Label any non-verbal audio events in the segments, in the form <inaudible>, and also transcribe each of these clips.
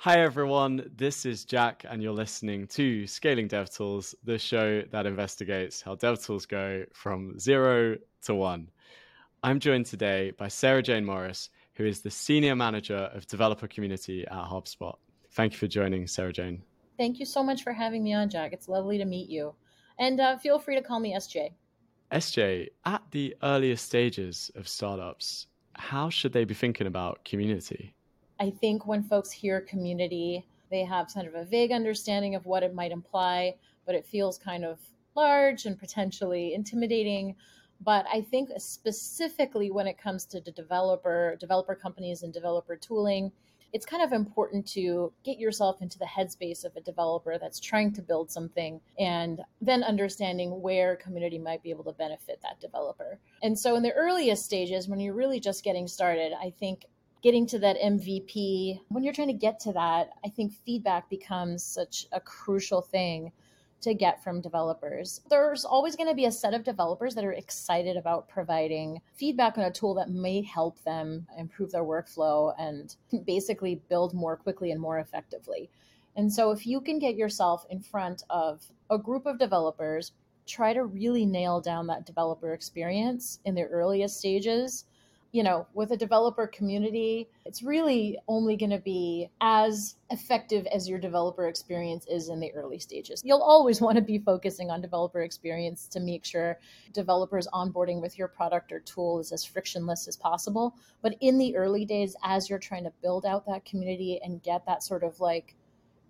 Hi everyone, this is Jack, and you're listening to Scaling DevTools, the show that investigates how DevTools go from zero to one. I'm joined today by Sarah Jane Morris, who is the Senior Manager of Developer Community at HubSpot. Thank you for joining, Sarah Jane. Thank you so much for having me on, Jack. It's lovely to meet you. And uh, feel free to call me SJ. SJ, at the earliest stages of startups, how should they be thinking about community? I think when folks hear community, they have kind of a vague understanding of what it might imply, but it feels kind of large and potentially intimidating. But I think specifically when it comes to developer, developer companies and developer tooling, it's kind of important to get yourself into the headspace of a developer that's trying to build something and then understanding where community might be able to benefit that developer. And so in the earliest stages, when you're really just getting started, I think getting to that MVP, when you're trying to get to that, I think feedback becomes such a crucial thing to get from developers. There's always going to be a set of developers that are excited about providing feedback on a tool that may help them improve their workflow and basically build more quickly and more effectively. And so, if you can get yourself in front of a group of developers, try to really nail down that developer experience in the earliest stages you know, with a developer community, it's really only going to be as effective as your developer experience is in the early stages. You'll always want to be focusing on developer experience to make sure developers onboarding with your product or tool is as frictionless as possible. But in the early days, as you're trying to build out that community and get that sort of like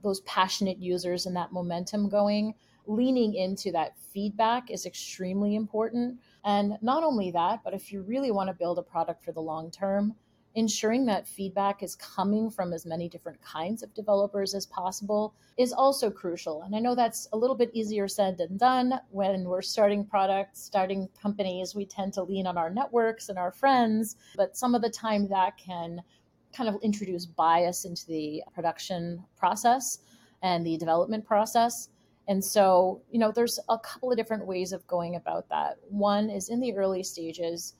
those passionate users and that momentum going, leaning into that feedback is extremely important. And not only that, but if you really want to build a product for the long term, ensuring that feedback is coming from as many different kinds of developers as possible is also crucial. And I know that's a little bit easier said than done. When we're starting products, starting companies, we tend to lean on our networks and our friends, but some of the time that can kind of introduce bias into the production process and the development process. And so, you know, there's a couple of different ways of going about that. One is in the early stages,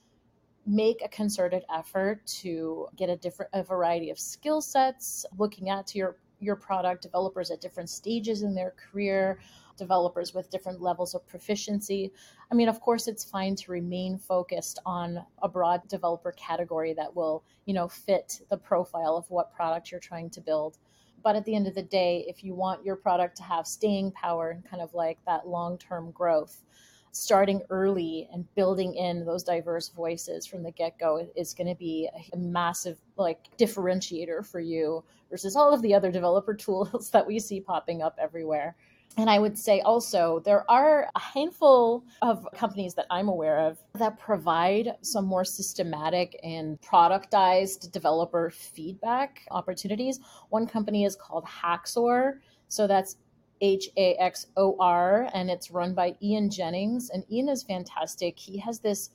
make a concerted effort to get a different a variety of skill sets, looking at your your product developers at different stages in their career, developers with different levels of proficiency. I mean, of course, it's fine to remain focused on a broad developer category that will, you know, fit the profile of what product you're trying to build. But at the end of the day, if you want your product to have staying power and kind of like that long term growth, starting early and building in those diverse voices from the get go is going to be a massive like differentiator for you versus all of the other developer <laughs> tools that we see popping up everywhere. And I would say also, there are a handful of companies that I'm aware of that provide some more systematic and productized developer feedback opportunities. One company is called Haxor. So that's H A X O R, and it's run by Ian Jennings. And Ian is fantastic. He has this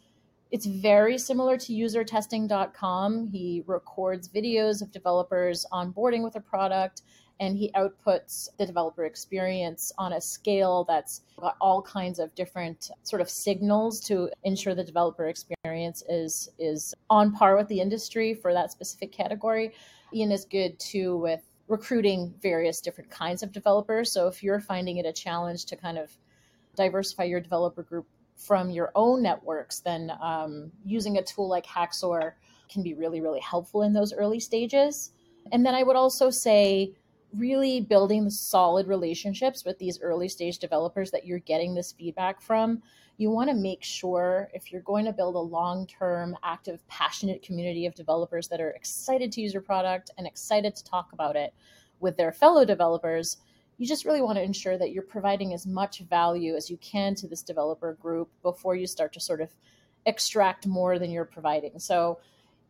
it's very similar to usertesting.com. He records videos of developers onboarding with a product and he outputs the developer experience on a scale that's got all kinds of different sort of signals to ensure the developer experience is is on par with the industry for that specific category. Ian is good too with recruiting various different kinds of developers. So if you're finding it a challenge to kind of diversify your developer group from your own networks, then um, using a tool like Haxor can be really, really helpful in those early stages. And then I would also say really building the solid relationships with these early stage developers that you're getting this feedback from. You want to make sure if you're going to build a long term, active, passionate community of developers that are excited to use your product and excited to talk about it with their fellow developers, you just really want to ensure that you're providing as much value as you can to this developer group before you start to sort of extract more than you're providing. So,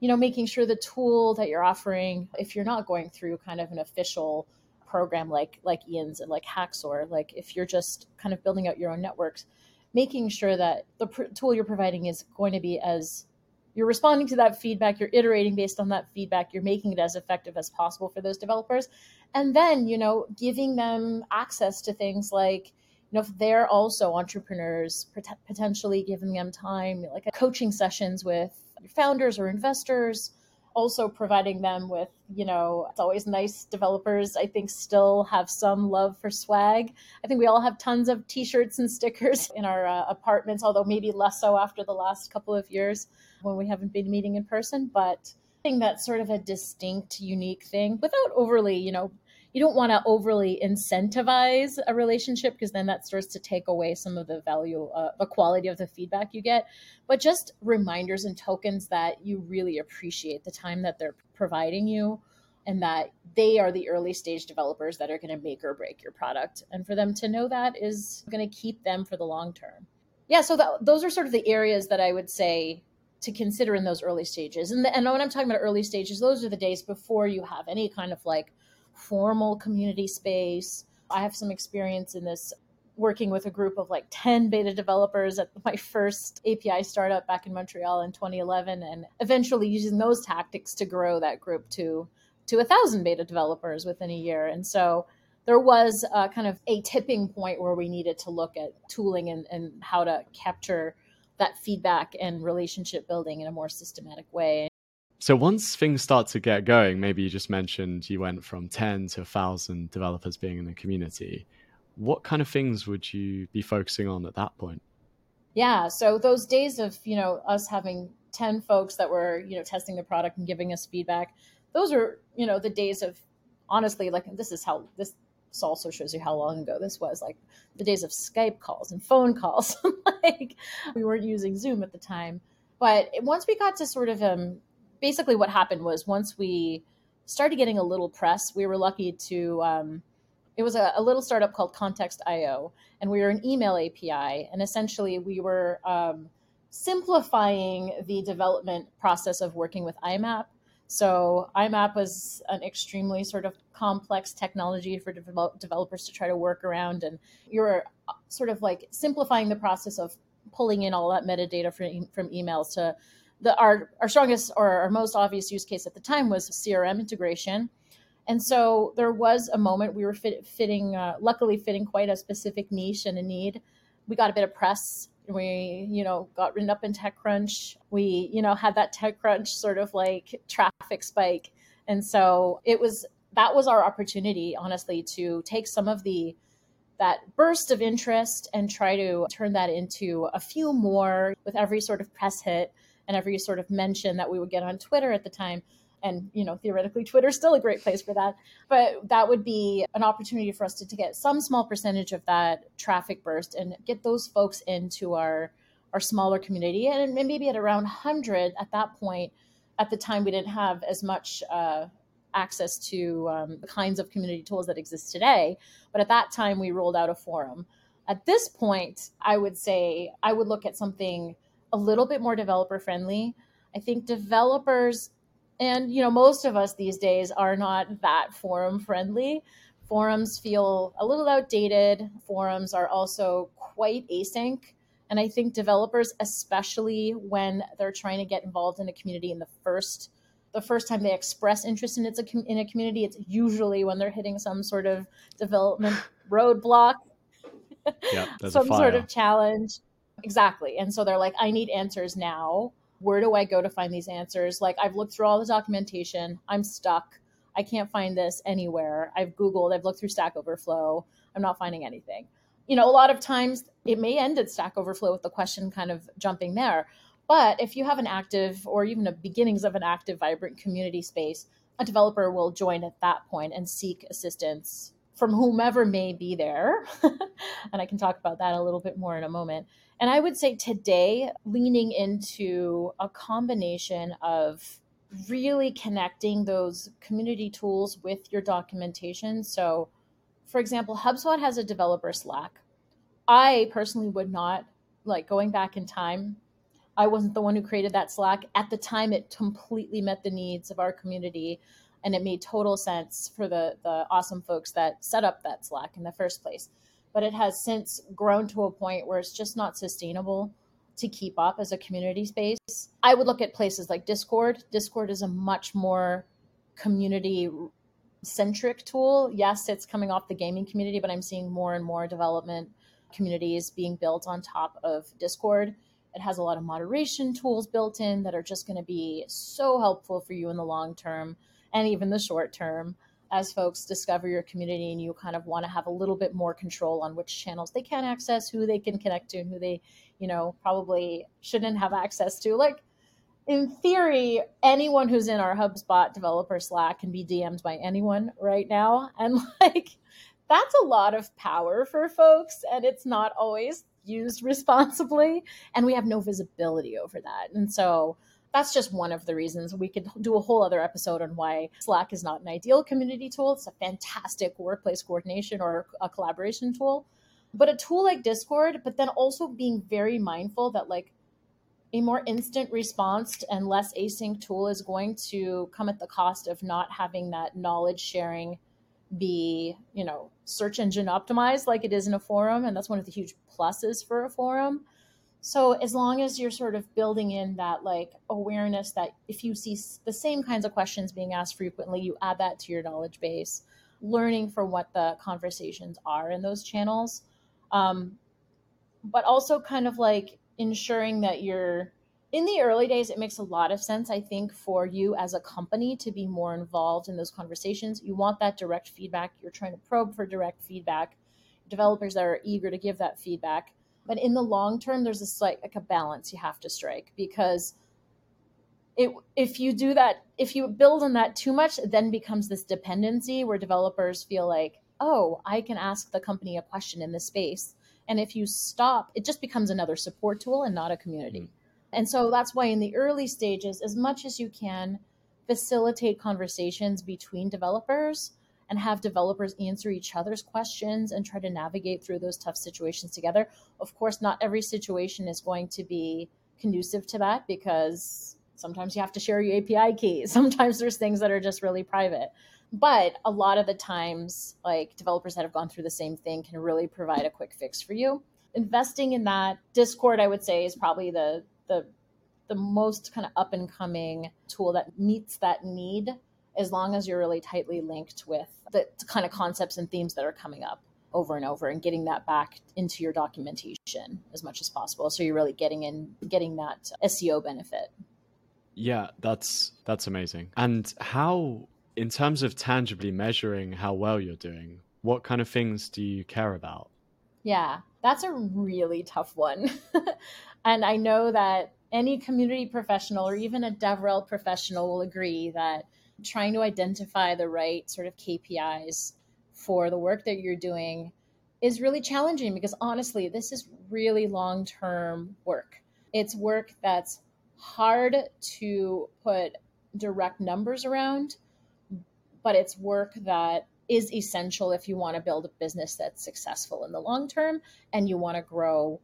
you know, making sure the tool that you're offering, if you're not going through kind of an official program like like Ian's and like Haxor, like if you're just kind of building out your own networks, making sure that the pr- tool you're providing is going to be as you're responding to that feedback, you're iterating based on that feedback, you're making it as effective as possible for those developers. And then, you know, giving them access to things like, you know, if they're also entrepreneurs, potentially giving them time, like coaching sessions with founders or investors also providing them with, you know, it's always nice. Developers, I think, still have some love for swag. I think we all have tons of t shirts and stickers <laughs> in our uh, apartments, although maybe less so after the last couple of years when we haven't been meeting in person. But I think that's sort of a distinct, unique thing without overly, you know, you don't want to overly incentivize a relationship because then that starts to take away some of the value, uh, the quality of the feedback you get. But just reminders and tokens that you really appreciate the time that they're providing you and that they are the early stage developers that are going to make or break your product. And for them to know that is going to keep them for the long term. Yeah, so that, those are sort of the areas that I would say to consider in those early stages. And, the, and when I'm talking about early stages, those are the days before you have any kind of like formal community space. I have some experience in this working with a group of like 10 beta developers at <laughs> my first API startup back in Montreal in 2011 and eventually using those tactics to grow that group to to a thousand beta developers within a year. And so there was a kind of a tipping point where we needed to look at tooling and, and how to capture that feedback and relationship building in a more systematic way. So once things start to get going, maybe you just mentioned you went from 10 to 1,000 developers being in the community. What kind of things would you be focusing on at that point? Yeah, so those days of, you know, us having 10 folks that were, you know, testing the product and giving us feedback, those are, you know, the days of honestly like this is how this also shows you how long ago this was like the days of Skype calls and phone calls. <laughs> like we weren't using Zoom at the time. But once we got to sort of um, basically what happened was once we started getting a little press, we were lucky to. Um, it was a, a, little startup called Context.io, and we were an email API, and essentially we were um, simplifying the development process of working with IMAP. So IMAP was an extremely sort of complex technology for develop- developers to try to work around, and you're uh, sort of like simplifying the process of pulling in all that metadata from, from emails to the our our strongest or our most obvious use case at the time was CRM integration. And so there was a moment we were fit, fitting, uh, luckily fitting quite a specific niche and a need. We got a bit of press. We, you know, got written up in TechCrunch. We, you know, had that TechCrunch sort of like traffic spike. And so it was, that was our opportunity, honestly, to take some of the, that burst of interest and try to turn that into a few more with every sort of press hit and every sort of mention that we would get on Twitter at the time. And, you know, theoretically, Twitter's still a great place for that. But that would be an opportunity for us to, to get some small percentage of that traffic burst and get those folks into our our smaller community. And maybe at around 100 at that point, at the time, we didn't have as much uh, access to um, the kinds of community tools that exist today. But at that time, we rolled out a forum. At this point, I would say I would look at something a little bit more developer friendly. I think developers and you know most of us these days are not that forum friendly. Forums feel a little outdated. Forums are also quite async. And I think developers, especially when they're trying to get involved in a community in the first the first time they express interest in it's a, in a community, it's usually when they're hitting some sort of development <laughs> roadblock, yeah, <laughs> some sort of challenge. Exactly. And so they're like, I need answers now. Where do I go to find these answers? Like, I've looked through all the documentation. I'm stuck. I can't find this anywhere. I've Googled, I've looked through Stack Overflow. I'm not finding anything. You know, a lot of times it may end at Stack Overflow with the question kind of jumping there. But if you have an active or even a beginnings of an active, vibrant community space, a developer will join at that point and seek assistance from whomever may be there. <laughs> and I can talk about that a little bit more in a moment. And I would say today, leaning into a combination of really connecting those community tools with your documentation. So, for example, HubSpot has a developer Slack. I personally would not, like going back in time, I wasn't the one who created that Slack. At the time, it completely met the needs of our community and it made total sense for the, the awesome folks that set up that Slack in the first place but it has since grown to a point where it's just not sustainable to keep up as a community space. I would look at places like Discord. Discord is a much more community centric tool. Yes, it's coming off the gaming community, but I'm seeing more and more development communities being built on top of Discord. It has a lot of moderation tools built in that are just going to be so helpful for you in the long term and even the short term as folks discover your community and you kind of want to have a little bit more control on which channels they can access, who they can connect to, and who they, you know, probably shouldn't have access to. Like in theory, anyone who's in our HubSpot developer Slack can be DM'd by anyone right now. And <laughs> like that's a lot of power for folks and it's not always used <laughs> responsibly and we have no visibility over that. And so that's just one of the reasons we could do a whole other episode on why Slack is not an ideal community tool. It's a fantastic workplace coordination or a collaboration tool. But a tool like Discord, but then also being very mindful that like a more instant response and less async tool is going to come at the cost of not having that knowledge sharing be, you know, search engine optimized like it is in a forum. And that's one of the huge pluses for a forum so as long as you're sort of building in that like awareness that if you see the same kinds of questions being asked frequently you add that to your knowledge base learning from what the conversations are in those channels. Um, but also kind of like ensuring that you're in the early days it makes a lot of sense i think for you as a company to be more involved in those conversations. You want that direct feedback. You're trying to probe for direct feedback. Developers that are eager to give that feedback but in the long term, there's a slight like a balance you have to strike because it if you do that, if you build on that too much, it then becomes this dependency where developers feel like, oh, I can ask the company a question in this space. And if you stop, it just becomes another support tool and not a community. Mm. And so that's why in the early stages, as much as you can, facilitate conversations between developers and have developers answer each other's questions and try to navigate through those tough situations together. Of course, not every situation is going to be conducive to that because sometimes you have to share your API key. <laughs> Sometimes there's things that are just really private. But a lot of the times, like developers that have gone through the same thing can really provide a quick fix for you. Investing in that Discord, I would say, is probably the the the most kind of up and coming tool that meets that need as long as you're really tightly linked with the kind of concepts and themes that are coming up over and over and getting that back into your documentation as much as possible so you're really getting in getting that SEO benefit. Yeah, that's that's amazing. And how in terms of tangibly measuring how well you're doing, what kind of things do you care about? Yeah, that's a really tough one. <laughs> and I know that any community professional or even a DevRel professional will agree that trying to identify the right sort of KPIs for the work that you're doing is really challenging because honestly, this is really long term work. It's work that's hard to put direct numbers around, but it's work that is essential if you want to build a business that's successful in the long term and you want to grow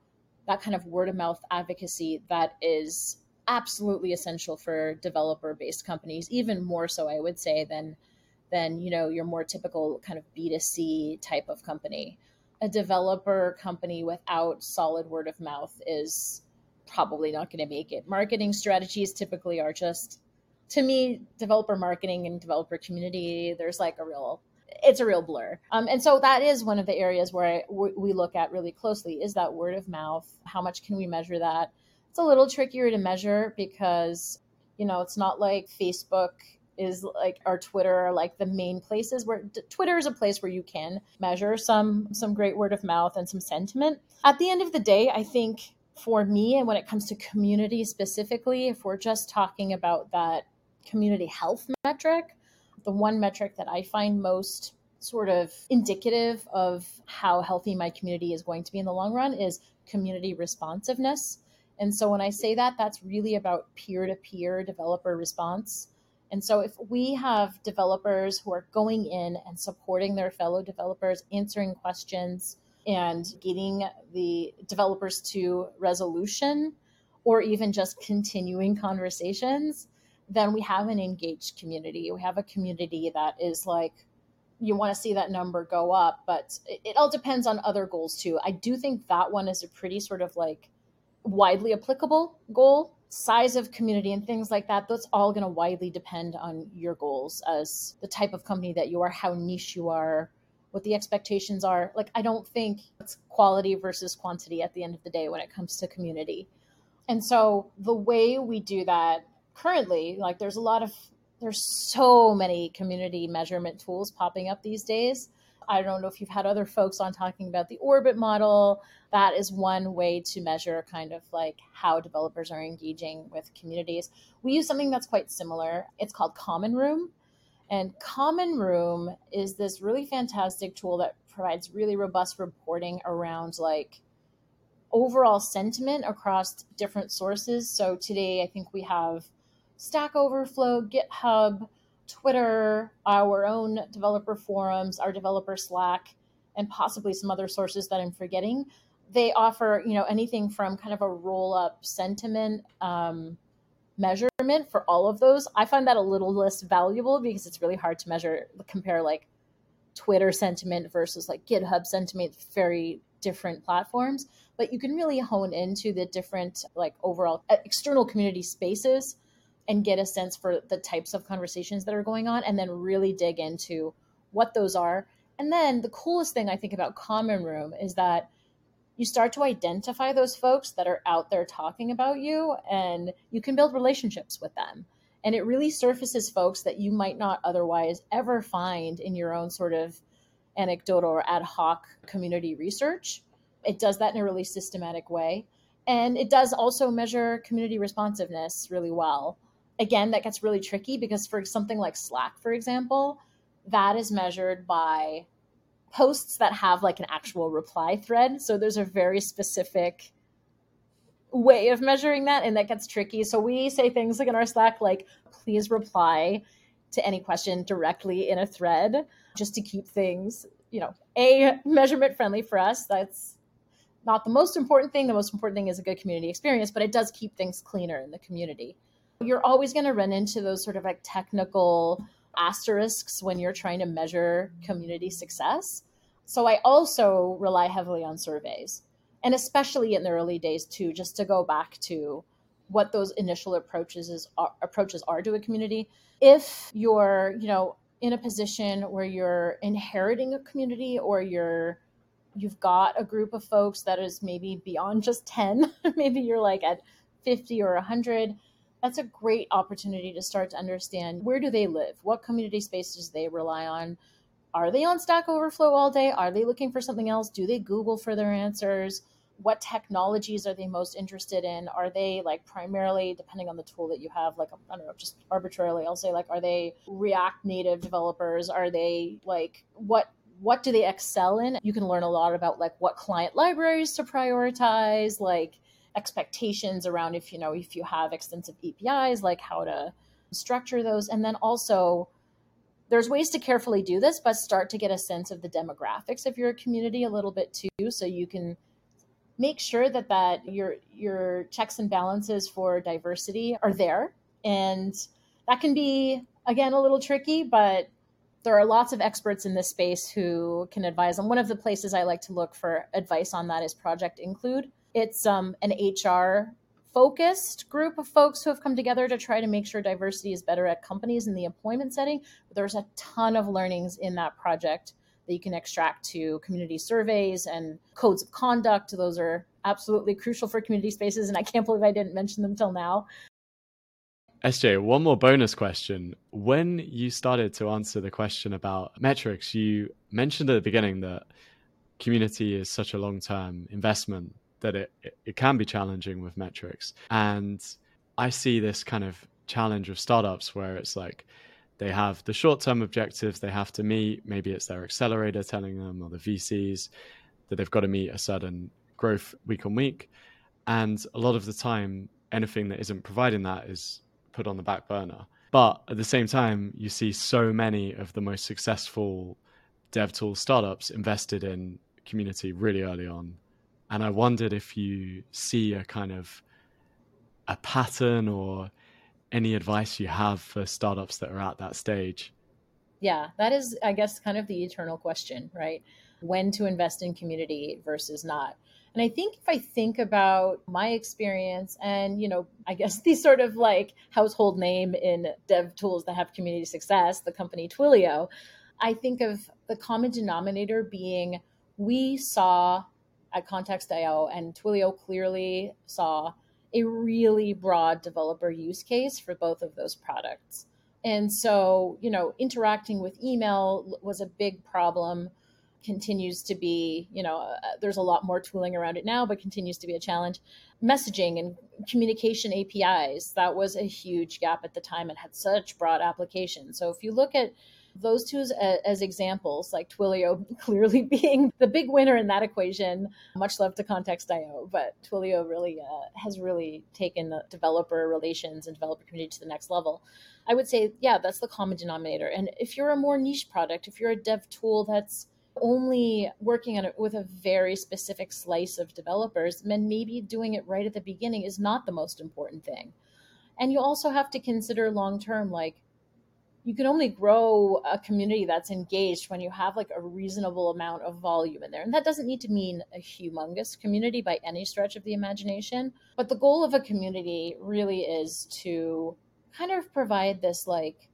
that kind of word of mouth advocacy that is absolutely essential for developer based companies, even more so, I would say, than than you know your more typical kind of B2C type of company. A developer company without solid word of mouth is probably not going to make it. Marketing strategies typically are just to me developer marketing and developer community there's like a real it's a real blur. Um, and so that is one of the areas where I, we look at really closely is that word of mouth. How much can we measure that? It's a little trickier to measure because, you know, it's not like Facebook is like our Twitter are like the main places where Twitter is a place where you can measure some some great word of mouth and some sentiment. At the end of the day, I think for me and when it comes to community specifically, if we're just talking about that community health metric, the one metric that I find most sort of indicative of how healthy my community is going to be in the long run is community responsiveness. And so when I say that, that's really about peer to peer developer response. And so if we have developers who are going in and supporting their fellow developers, answering questions, and getting the developers to resolution, or even just continuing conversations, then we have an engaged community. We have a community that is like, you want to see that number go up, but it, it all depends on other goals too. I do think that one is a pretty sort of like widely applicable goal size of community and things like that that's all going to widely depend on your goals as the type of company that you are how niche you are what the expectations are like i don't think it's quality versus quantity at the end of the day when it comes to community And so the way we do that currently, like there's a lot of there's so many community measurement tools popping up these days. I don't know if you've had other folks on talking about the orbit model. That is one way to measure kind of like how developers are engaging with communities. We use something that's quite similar. It's called Common Room. And Common Room is this really fantastic tool that provides really robust reporting around like overall sentiment across different sources. So today, I think we have Stack Overflow, GitHub, Twitter, our own developer forums, our developer Slack, and possibly some other sources that I'm forgetting. They offer, you know, anything from kind of a roll up sentiment um, measurement for all of those. I find that a little less valuable because it's really hard to measure, compare like Twitter sentiment versus like GitHub sentiment, very different platforms. But you can really hone into the different like overall external community spaces and get a sense for the types of conversations that are going on and then really dig into what those are. And then the coolest thing I think about Common Room is that you start to identify those folks that are out there talking about you and you can build relationships with them. And it really surfaces folks that you might not otherwise ever find in your own sort of anecdotal or ad hoc community research. It does that in a really systematic way. And it does also measure community responsiveness really well. Again, that gets really tricky because for something like Slack, for example, that is measured by posts that have like an actual reply thread. So there's a very specific way of measuring that, and that gets tricky. So we say things like in our Slack, like, please reply to any question directly in a thread just to keep things, you know, a measurement friendly for us. That's not the most important thing. The most important thing is a good community experience, but it does keep things cleaner in the community. You're always going to run into those sort of like technical asterisks when you're trying to measure community success. So I also rely heavily on surveys, and especially in the early days too, just to go back to what those initial approaches is are, approaches are to a community. If you're, you know, in a position where you're inheriting a community or you're you've got a group of folks that is maybe beyond just 10, <laughs> maybe you're like at 50 or 100 that's a great opportunity to start to understand where do they live? What community spaces they rely on? Are they on stack overflow all day? Are they looking for something else? Do they google for their answers? What technologies are they most interested in? Are they like primarily depending on the tool that you have like i don't know just arbitrarily i'll say like are they react native developers? Are they like what what do they excel in? You can learn a lot about like what client libraries to prioritize like expectations around if you know if you have extensive APIs, like how to structure those, and then also there's ways to carefully do this, but start to get a sense of the demographics of your community a little bit too, so you can make sure that that your your checks and balances for diversity are there, and that can be again a little tricky, but there are lots of experts in this space who can advise. And one of the places I like to look for advice on that is Project Include. It's um, an HR focused group of folks who have come together to try to make sure diversity is better at companies in the employment setting. There's a ton of learnings in that project that you can extract to community surveys and codes of conduct. Those are absolutely crucial for community spaces, and I can't believe I didn't mention them till now. SJ, one more bonus question. When you started to answer the question about metrics, you mentioned at the beginning that community is such a long term investment that it, it can be challenging with metrics. And I see this kind of challenge of startups where it's like they have the short term objectives they have to meet. Maybe it's their accelerator telling them or the VCs that they've got to meet a certain growth week on week. And a lot of the time, anything that isn't providing that is put on the back burner. But at the same time, you see so many of the most successful dev tool startups invested in community really early on and I wondered if you see a kind of a pattern or any advice you have for startups that are at that stage. Yeah, that is, I guess, kind of the eternal question, right? When to invest in community versus not. And I think if I think about my experience and, you know, I guess <laughs> the sort of like household name in dev tools that have community success, the company Twilio, I think of the common denominator being we saw at Context.io, and Twilio clearly saw a really broad developer use case for both of those products. And so, you know, interacting with email was a big problem, continues to be, you know, uh, there's a lot more tooling around it now, but continues to be a challenge. Messaging and communication APIs, that was a huge gap at the time and had such broad applications. So if you look at those two as, as, examples, like Twilio <laughs> clearly being the big winner in that equation. Much love to Context.io, but Twilio really uh, has really taken developer relations and developer community to the next level. I would say, yeah, that's the common denominator. And if you're a more niche product, if you're a dev tool that's only working on it with a very specific slice of developers, then maybe doing it right at the beginning is not the most important thing. And you also have to consider long term, like you can only grow a community that's engaged when you have like a reasonable amount of volume in there. And that doesn't need to mean a humongous community by any stretch of the imagination. But the goal of a community really is to kind of provide this like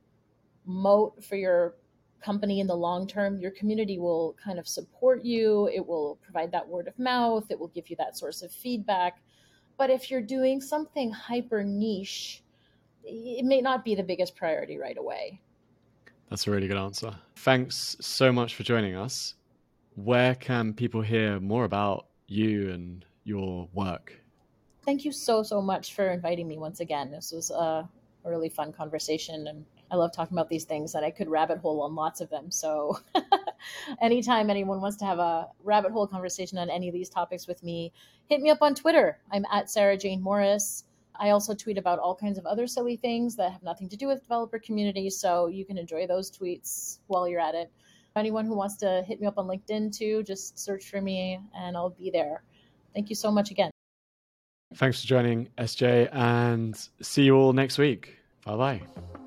moat for your company in the long term. Your community will kind of support you, it will provide that word of mouth, it will give you that source of feedback. But if you're doing something hyper niche, it may not be the biggest priority right away. That's a really good answer. Thanks so much for joining us. Where can people hear more about you and your work? Thank you so, so much for inviting me once again. This was a really fun conversation, and I love talking about these things, and I could rabbit hole on lots of them. So, <laughs> anytime anyone wants to have a rabbit hole conversation on any of these topics with me, hit me up on Twitter. I'm at Sarah Jane Morris. I also tweet about all kinds of other silly things that have nothing to do with developer community, so you can enjoy those tweets while you're at it. Anyone who wants to hit me up on LinkedIn too, just search for me and I'll be there. Thank you so much again. Thanks for joining, SJ, and see you all next week. Bye bye.